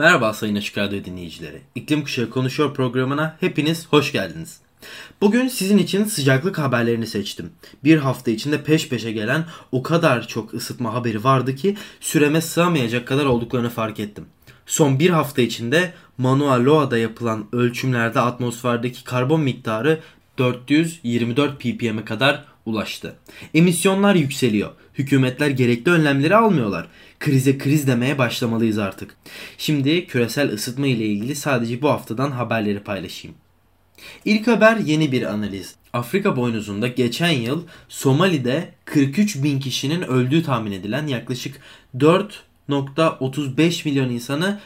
Merhaba Sayın Açık Radyo dinleyicileri. İklim Kuşağı Konuşuyor programına hepiniz hoş geldiniz. Bugün sizin için sıcaklık haberlerini seçtim. Bir hafta içinde peş peşe gelen o kadar çok ısıtma haberi vardı ki süreme sığamayacak kadar olduklarını fark ettim. Son bir hafta içinde Mauna Loa'da yapılan ölçümlerde atmosferdeki karbon miktarı 424 ppm'e kadar ulaştı. Emisyonlar yükseliyor. Hükümetler gerekli önlemleri almıyorlar. Krize kriz demeye başlamalıyız artık. Şimdi küresel ısıtma ile ilgili sadece bu haftadan haberleri paylaşayım. İlk haber yeni bir analiz. Afrika boynuzunda geçen yıl Somali'de 43 bin kişinin öldüğü tahmin edilen yaklaşık 4.35 milyon insanı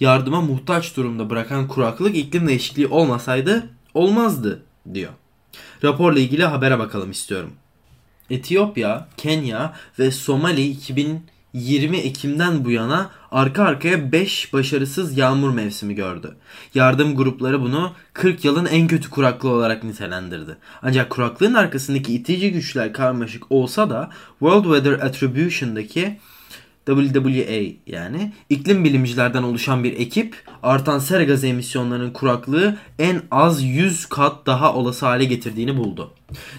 yardıma muhtaç durumda bırakan kuraklık iklim değişikliği olmasaydı olmazdı diyor. Raporla ilgili habere bakalım istiyorum. Etiyopya, Kenya ve Somali 2020 Ekim'den bu yana arka arkaya 5 başarısız yağmur mevsimi gördü. Yardım grupları bunu 40 yılın en kötü kuraklığı olarak nitelendirdi. Ancak kuraklığın arkasındaki itici güçler karmaşık olsa da World Weather Attribution'daki WWA yani iklim bilimcilerden oluşan bir ekip artan sera gazı emisyonlarının kuraklığı en az 100 kat daha olası hale getirdiğini buldu.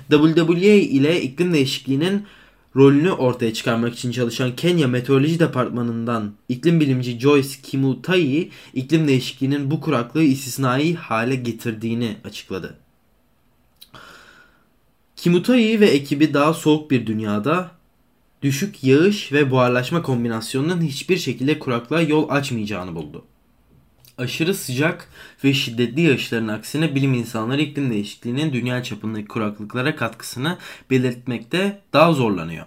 WWA ile iklim değişikliğinin rolünü ortaya çıkarmak için çalışan Kenya Meteoroloji Departmanı'ndan iklim bilimci Joyce Kimutai iklim değişikliğinin bu kuraklığı istisnai hale getirdiğini açıkladı. Kimutai ve ekibi daha soğuk bir dünyada düşük yağış ve buharlaşma kombinasyonunun hiçbir şekilde kuraklığa yol açmayacağını buldu. Aşırı sıcak ve şiddetli yağışların aksine bilim insanları iklim değişikliğinin dünya çapındaki kuraklıklara katkısını belirtmekte daha zorlanıyor.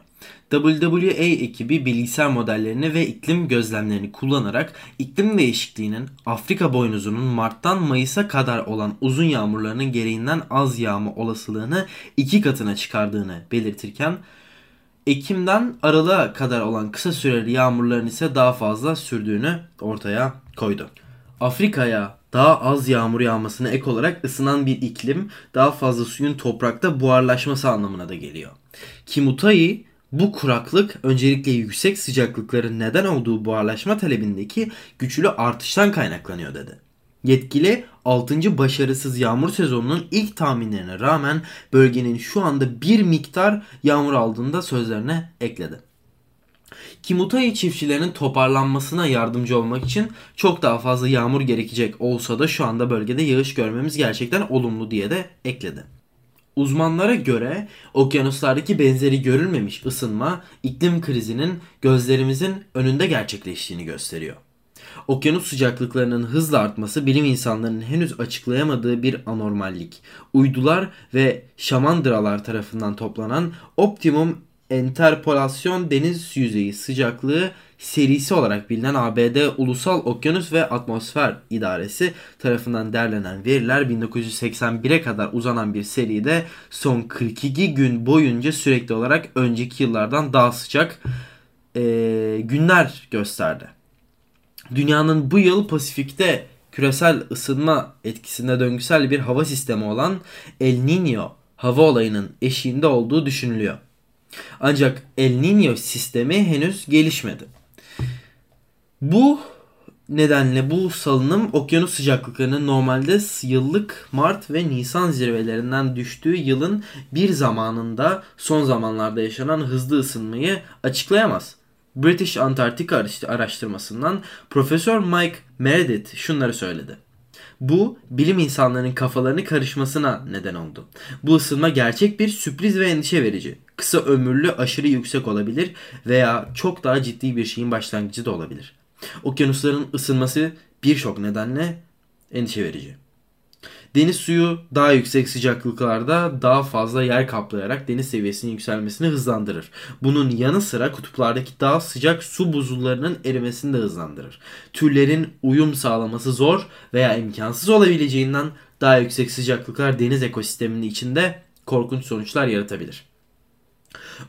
WWA ekibi bilgisayar modellerini ve iklim gözlemlerini kullanarak iklim değişikliğinin Afrika boynuzunun Mart'tan Mayıs'a kadar olan uzun yağmurlarının gereğinden az yağma olasılığını iki katına çıkardığını belirtirken Ekim'den Aralık'a kadar olan kısa süreli yağmurların ise daha fazla sürdüğünü ortaya koydu. Afrika'ya daha az yağmur yağmasına ek olarak ısınan bir iklim daha fazla suyun toprakta buharlaşması anlamına da geliyor. Kimutai bu kuraklık öncelikle yüksek sıcaklıkların neden olduğu buharlaşma talebindeki güçlü artıştan kaynaklanıyor dedi. Yetkili 6. başarısız yağmur sezonunun ilk tahminlerine rağmen bölgenin şu anda bir miktar yağmur aldığında sözlerine ekledi. Kimutai çiftçilerinin toparlanmasına yardımcı olmak için çok daha fazla yağmur gerekecek olsa da şu anda bölgede yağış görmemiz gerçekten olumlu diye de ekledi. Uzmanlara göre okyanuslardaki benzeri görülmemiş ısınma iklim krizinin gözlerimizin önünde gerçekleştiğini gösteriyor. Okyanus sıcaklıklarının hızla artması bilim insanlarının henüz açıklayamadığı bir anormallik. Uydular ve şamandıralar tarafından toplanan optimum enterpolasyon deniz yüzeyi sıcaklığı serisi olarak bilinen ABD Ulusal Okyanus ve Atmosfer İdaresi tarafından derlenen veriler 1981'e kadar uzanan bir seride son 42 gün boyunca sürekli olarak önceki yıllardan daha sıcak e, günler gösterdi. Dünyanın bu yıl Pasifik'te küresel ısınma etkisinde döngüsel bir hava sistemi olan El Niño hava olayının eşiğinde olduğu düşünülüyor. Ancak El Niño sistemi henüz gelişmedi. Bu nedenle bu salınım okyanus sıcaklıklarının normalde yıllık Mart ve Nisan zirvelerinden düştüğü yılın bir zamanında son zamanlarda yaşanan hızlı ısınmayı açıklayamaz. British Antarctica araştırmasından Profesör Mike Meredith şunları söyledi. Bu bilim insanlarının kafalarını karışmasına neden oldu. Bu ısınma gerçek bir sürpriz ve endişe verici. Kısa ömürlü aşırı yüksek olabilir veya çok daha ciddi bir şeyin başlangıcı da olabilir. Okyanusların ısınması birçok nedenle endişe verici. Deniz suyu daha yüksek sıcaklıklarda daha fazla yer kaplayarak deniz seviyesinin yükselmesini hızlandırır. Bunun yanı sıra kutuplardaki daha sıcak su buzullarının erimesini de hızlandırır. Türlerin uyum sağlaması zor veya imkansız olabileceğinden daha yüksek sıcaklıklar deniz ekosisteminin içinde korkunç sonuçlar yaratabilir.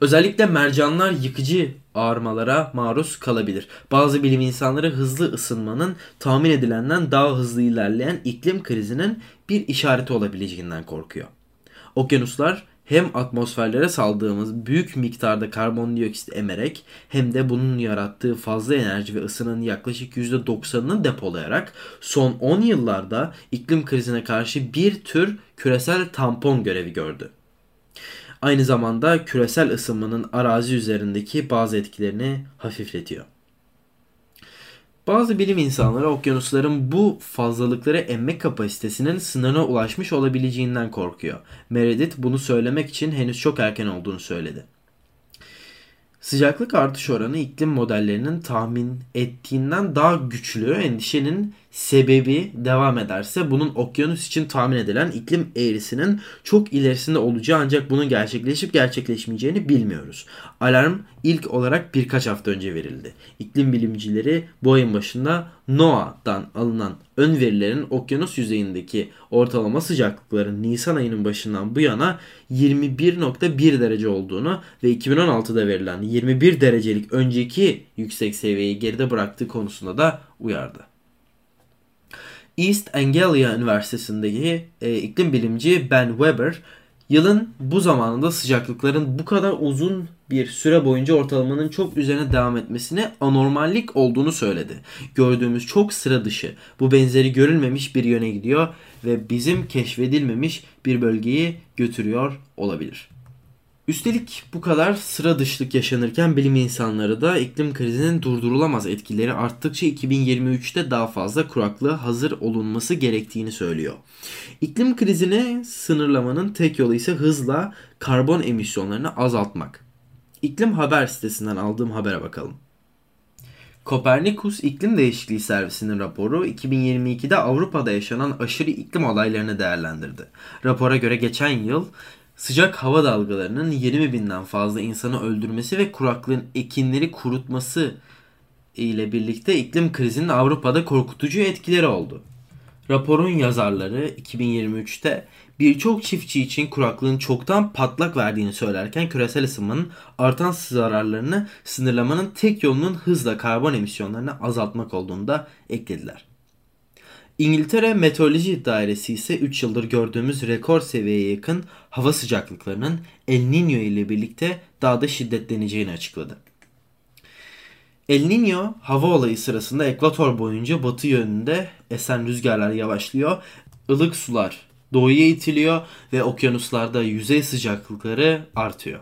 Özellikle mercanlar yıkıcı ağırmalara maruz kalabilir. Bazı bilim insanları hızlı ısınmanın tahmin edilenden daha hızlı ilerleyen iklim krizinin bir işareti olabileceğinden korkuyor. Okyanuslar hem atmosferlere saldığımız büyük miktarda karbondioksit emerek hem de bunun yarattığı fazla enerji ve ısının yaklaşık %90'ını depolayarak son 10 yıllarda iklim krizine karşı bir tür küresel tampon görevi gördü. Aynı zamanda küresel ısınmanın arazi üzerindeki bazı etkilerini hafifletiyor. Bazı bilim insanları okyanusların bu fazlalıkları emme kapasitesinin sınırına ulaşmış olabileceğinden korkuyor. Meredith bunu söylemek için henüz çok erken olduğunu söyledi. Sıcaklık artış oranı iklim modellerinin tahmin ettiğinden daha güçlü endişenin sebebi devam ederse bunun okyanus için tahmin edilen iklim eğrisinin çok ilerisinde olacağı ancak bunun gerçekleşip gerçekleşmeyeceğini bilmiyoruz. Alarm ilk olarak birkaç hafta önce verildi. İklim bilimcileri bu ayın başında NOAA'dan alınan ön verilerin okyanus yüzeyindeki ortalama sıcaklıkların Nisan ayının başından bu yana 21.1 derece olduğunu ve 2016'da verilen 21 derecelik önceki yüksek seviyeyi geride bıraktığı konusunda da uyardı. East Anglia Üniversitesi'ndeki e, iklim bilimci Ben Weber yılın bu zamanında sıcaklıkların bu kadar uzun bir süre boyunca ortalamanın çok üzerine devam etmesine anormallik olduğunu söyledi. Gördüğümüz çok sıra dışı, bu benzeri görülmemiş bir yöne gidiyor ve bizim keşfedilmemiş bir bölgeyi götürüyor olabilir. Üstelik bu kadar sıra dışlık yaşanırken bilim insanları da iklim krizinin durdurulamaz etkileri arttıkça 2023'te daha fazla kuraklığa hazır olunması gerektiğini söylüyor. İklim krizini sınırlamanın tek yolu ise hızla karbon emisyonlarını azaltmak. İklim Haber sitesinden aldığım habere bakalım. Kopernikus İklim Değişikliği Servisi'nin raporu 2022'de Avrupa'da yaşanan aşırı iklim olaylarını değerlendirdi. Rapora göre geçen yıl sıcak hava dalgalarının 20 binden fazla insanı öldürmesi ve kuraklığın ekinleri kurutması ile birlikte iklim krizinin Avrupa'da korkutucu etkileri oldu. Raporun yazarları 2023'te birçok çiftçi için kuraklığın çoktan patlak verdiğini söylerken küresel ısınmanın artan zararlarını sınırlamanın tek yolunun hızla karbon emisyonlarını azaltmak olduğunu da eklediler. İngiltere Meteoroloji Dairesi ise 3 yıldır gördüğümüz rekor seviyeye yakın hava sıcaklıklarının El Niño ile birlikte daha da şiddetleneceğini açıkladı. El Niño hava olayı sırasında ekvator boyunca batı yönünde esen rüzgarlar yavaşlıyor, ılık sular doğuya itiliyor ve okyanuslarda yüzey sıcaklıkları artıyor.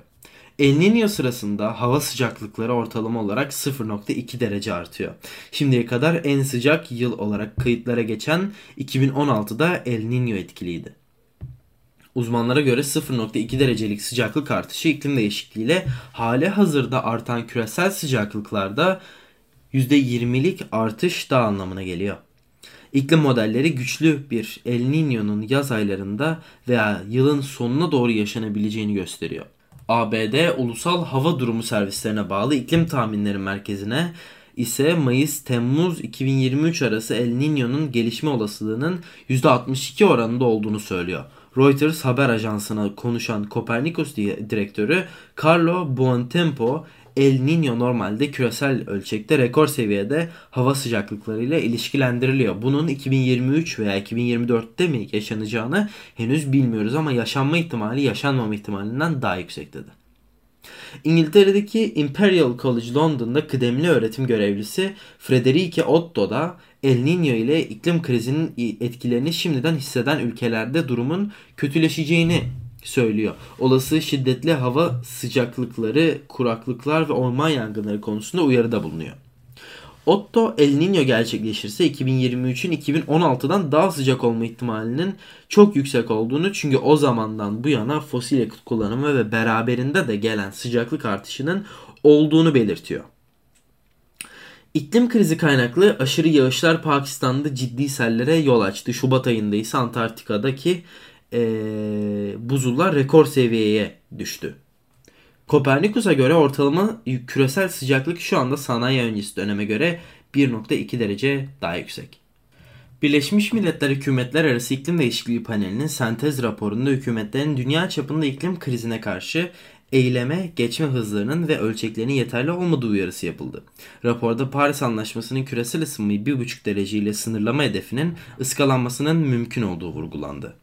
El Niño sırasında hava sıcaklıkları ortalama olarak 0.2 derece artıyor. Şimdiye kadar en sıcak yıl olarak kayıtlara geçen 2016'da El Niño etkiliydi. Uzmanlara göre 0.2 derecelik sıcaklık artışı iklim değişikliğiyle hali hazırda artan küresel sıcaklıklarda %20'lik artış da anlamına geliyor. İklim modelleri güçlü bir El Niño'nun yaz aylarında veya yılın sonuna doğru yaşanabileceğini gösteriyor. ABD Ulusal Hava Durumu Servislerine bağlı iklim tahminleri merkezine ise Mayıs-Temmuz 2023 arası El Niño'nun gelişme olasılığının %62 oranında olduğunu söylüyor. Reuters haber ajansına konuşan Copernicus direktörü Carlo Buontempo El Niño normalde küresel ölçekte rekor seviyede hava sıcaklıklarıyla ilişkilendiriliyor. Bunun 2023 veya 2024'te mi yaşanacağını henüz bilmiyoruz ama yaşanma ihtimali yaşanmama ihtimalinden daha yüksek dedi. İngiltere'deki Imperial College London'da kıdemli öğretim görevlisi Frederike Otto da El Niño ile iklim krizinin etkilerini şimdiden hisseden ülkelerde durumun kötüleşeceğini söylüyor. Olası şiddetli hava sıcaklıkları, kuraklıklar ve orman yangınları konusunda uyarıda bulunuyor. Otto El Niño gerçekleşirse 2023'ün 2016'dan daha sıcak olma ihtimalinin çok yüksek olduğunu çünkü o zamandan bu yana fosil yakıt kullanımı ve beraberinde de gelen sıcaklık artışının olduğunu belirtiyor. İklim krizi kaynaklı aşırı yağışlar Pakistan'da ciddi sellere yol açtı. Şubat ayında ise Antarktika'daki e, buzullar rekor seviyeye düştü. Kopernikus'a göre ortalama küresel sıcaklık şu anda sanayi öncesi döneme göre 1.2 derece daha yüksek. Birleşmiş Milletler Hükümetler Arası İklim Değişikliği Paneli'nin sentez raporunda hükümetlerin dünya çapında iklim krizine karşı eyleme geçme hızlarının ve ölçeklerinin yeterli olmadığı uyarısı yapıldı. Raporda Paris Anlaşması'nın küresel ısınmayı 1,5 derece ile sınırlama hedefinin ıskalanmasının mümkün olduğu vurgulandı.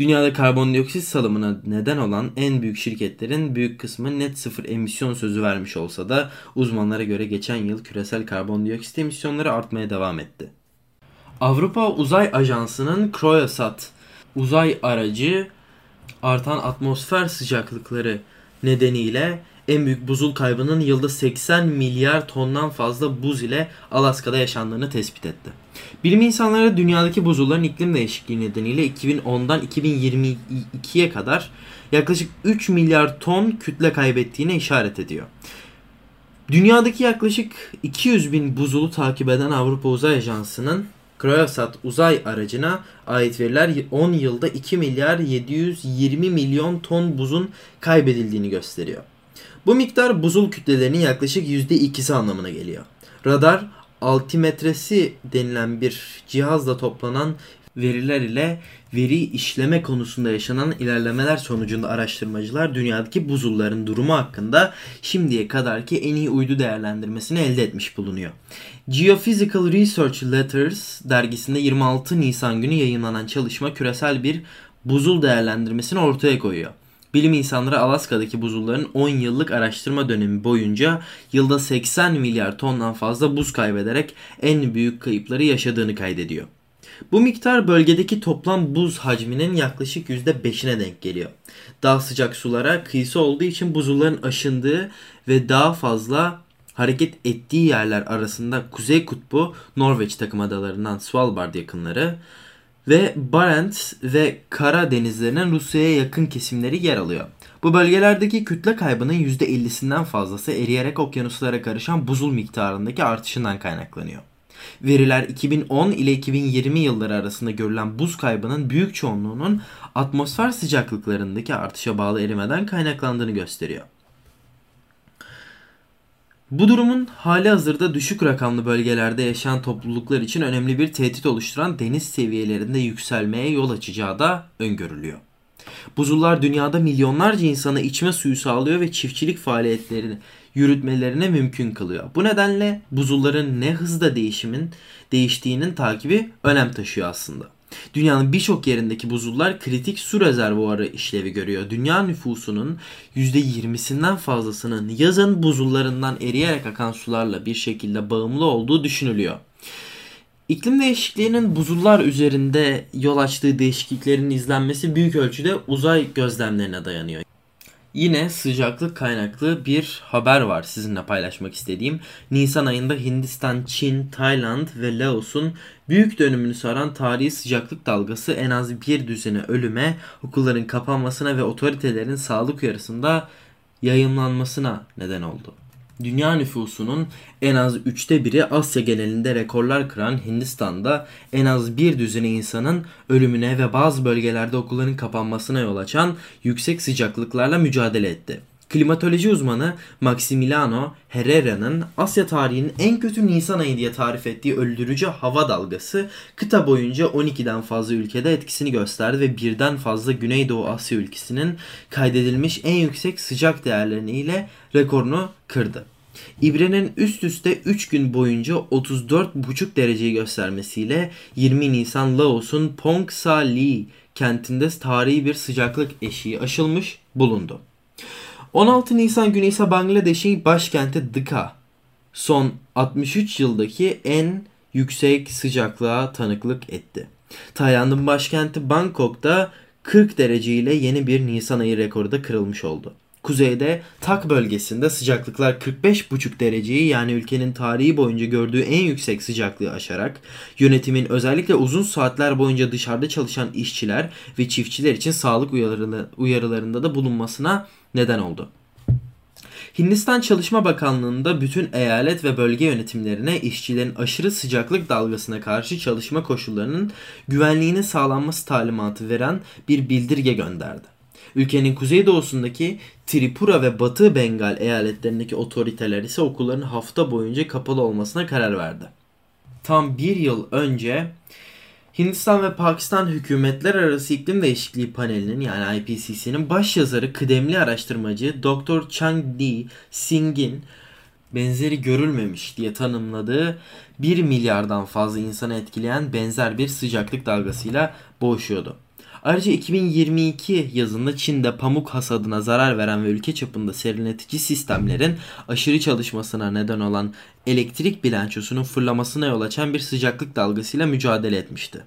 Dünyada karbondioksit salımına neden olan en büyük şirketlerin büyük kısmı net sıfır emisyon sözü vermiş olsa da uzmanlara göre geçen yıl küresel karbondioksit emisyonları artmaya devam etti. Avrupa Uzay Ajansı'nın Croyosat uzay aracı artan atmosfer sıcaklıkları nedeniyle en büyük buzul kaybının yılda 80 milyar tondan fazla buz ile Alaska'da yaşandığını tespit etti. Bilim insanları dünyadaki buzulların iklim değişikliği nedeniyle 2010'dan 2022'ye kadar yaklaşık 3 milyar ton kütle kaybettiğine işaret ediyor. Dünyadaki yaklaşık 200 bin buzulu takip eden Avrupa Uzay Ajansı'nın Cryosat uzay aracına ait veriler 10 yılda 2 milyar 720 milyon ton buzun kaybedildiğini gösteriyor. Bu miktar buzul kütlelerinin yaklaşık %2'si anlamına geliyor. Radar altimetresi denilen bir cihazla toplanan veriler ile veri işleme konusunda yaşanan ilerlemeler sonucunda araştırmacılar dünyadaki buzulların durumu hakkında şimdiye kadarki en iyi uydu değerlendirmesini elde etmiş bulunuyor. Geophysical Research Letters dergisinde 26 Nisan günü yayınlanan çalışma küresel bir buzul değerlendirmesini ortaya koyuyor. Bilim insanları Alaska'daki buzulların 10 yıllık araştırma dönemi boyunca yılda 80 milyar tondan fazla buz kaybederek en büyük kayıpları yaşadığını kaydediyor. Bu miktar bölgedeki toplam buz hacminin yaklaşık %5'ine denk geliyor. Daha sıcak sulara kıyısı olduğu için buzulların aşındığı ve daha fazla hareket ettiği yerler arasında Kuzey Kutbu, Norveç takım adalarından Svalbard yakınları ve Barents ve Kara denizlerinin Rusya'ya yakın kesimleri yer alıyor. Bu bölgelerdeki kütle kaybının %50'sinden fazlası eriyerek okyanuslara karışan buzul miktarındaki artışından kaynaklanıyor. Veriler 2010 ile 2020 yılları arasında görülen buz kaybının büyük çoğunluğunun atmosfer sıcaklıklarındaki artışa bağlı erimeden kaynaklandığını gösteriyor. Bu durumun hali hazırda düşük rakamlı bölgelerde yaşayan topluluklar için önemli bir tehdit oluşturan deniz seviyelerinde yükselmeye yol açacağı da öngörülüyor. Buzullar dünyada milyonlarca insana içme suyu sağlıyor ve çiftçilik faaliyetlerini yürütmelerine mümkün kılıyor. Bu nedenle buzulların ne hızda değişimin değiştiğinin takibi önem taşıyor aslında. Dünyanın birçok yerindeki buzullar kritik su rezervuarı işlevi görüyor. Dünya nüfusunun %20'sinden fazlasının yazın buzullarından eriyerek akan sularla bir şekilde bağımlı olduğu düşünülüyor. İklim değişikliğinin buzullar üzerinde yol açtığı değişikliklerin izlenmesi büyük ölçüde uzay gözlemlerine dayanıyor. Yine sıcaklık kaynaklı bir haber var sizinle paylaşmak istediğim. Nisan ayında Hindistan, Çin, Tayland ve Laos'un büyük dönümünü saran tarihi sıcaklık dalgası en az bir düzene ölüme, okulların kapanmasına ve otoritelerin sağlık uyarısında yayınlanmasına neden oldu. Dünya nüfusunun en az üçte biri Asya genelinde rekorlar kıran Hindistan'da en az bir düzine insanın ölümüne ve bazı bölgelerde okulların kapanmasına yol açan yüksek sıcaklıklarla mücadele etti. Klimatoloji uzmanı Maximiliano Herrera'nın Asya tarihinin en kötü Nisan ayı diye tarif ettiği öldürücü hava dalgası kıta boyunca 12'den fazla ülkede etkisini gösterdi ve birden fazla Güneydoğu Asya ülkesinin kaydedilmiş en yüksek sıcak değerleriyle rekorunu kırdı. İbre'nin üst üste 3 gün boyunca 34,5 dereceyi göstermesiyle 20 Nisan Laos'un Pong Sa Li kentinde tarihi bir sıcaklık eşiği aşılmış bulundu. 16 Nisan günü ise Bangladeş'in başkenti Dhaka son 63 yıldaki en yüksek sıcaklığa tanıklık etti. Tayland'ın başkenti Bangkok'ta 40 derece ile yeni bir Nisan ayı rekoru da kırılmış oldu. Kuzeyde Tak bölgesinde sıcaklıklar 45,5 dereceyi yani ülkenin tarihi boyunca gördüğü en yüksek sıcaklığı aşarak yönetimin özellikle uzun saatler boyunca dışarıda çalışan işçiler ve çiftçiler için sağlık uyarılarında da bulunmasına neden oldu. Hindistan Çalışma Bakanlığı'nda bütün eyalet ve bölge yönetimlerine işçilerin aşırı sıcaklık dalgasına karşı çalışma koşullarının güvenliğine sağlanması talimatı veren bir bildirge gönderdi. Ülkenin kuzeydoğusundaki Tripura ve Batı Bengal eyaletlerindeki otoriteler ise okulların hafta boyunca kapalı olmasına karar verdi. Tam bir yıl önce Hindistan ve Pakistan Hükümetler Arası İklim Değişikliği Paneli'nin yani IPCC'nin baş yazarı kıdemli araştırmacı Dr. Chang Di Singh'in benzeri görülmemiş diye tanımladığı 1 milyardan fazla insanı etkileyen benzer bir sıcaklık dalgasıyla boğuşuyordu. Ayrıca 2022 yazında Çin'de pamuk hasadına zarar veren ve ülke çapında serinletici sistemlerin aşırı çalışmasına neden olan elektrik bilançosunun fırlamasına yol açan bir sıcaklık dalgasıyla mücadele etmişti.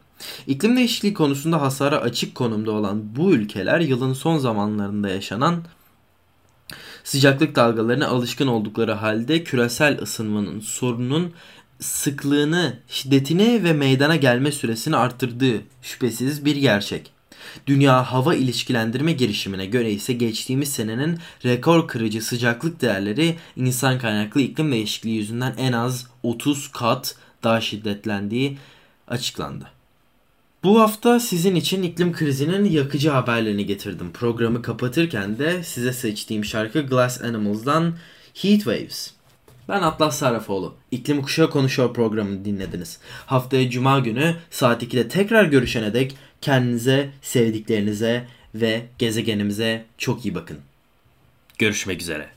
İklim değişikliği konusunda hasara açık konumda olan bu ülkeler yılın son zamanlarında yaşanan sıcaklık dalgalarına alışkın oldukları halde küresel ısınmanın sorunun sıklığını, şiddetini ve meydana gelme süresini arttırdığı şüphesiz bir gerçek. Dünya Hava İlişkilendirme Girişimine göre ise geçtiğimiz senenin rekor kırıcı sıcaklık değerleri insan kaynaklı iklim değişikliği yüzünden en az 30 kat daha şiddetlendiği açıklandı. Bu hafta sizin için iklim krizinin yakıcı haberlerini getirdim. Programı kapatırken de size seçtiğim şarkı Glass Animals'dan Heat Waves. Ben Atlas Sarrafoğlu. İklim Kuşağı Konuşuyor programını dinlediniz. Haftaya Cuma günü saat 2'de tekrar görüşene dek kendinize, sevdiklerinize ve gezegenimize çok iyi bakın. Görüşmek üzere.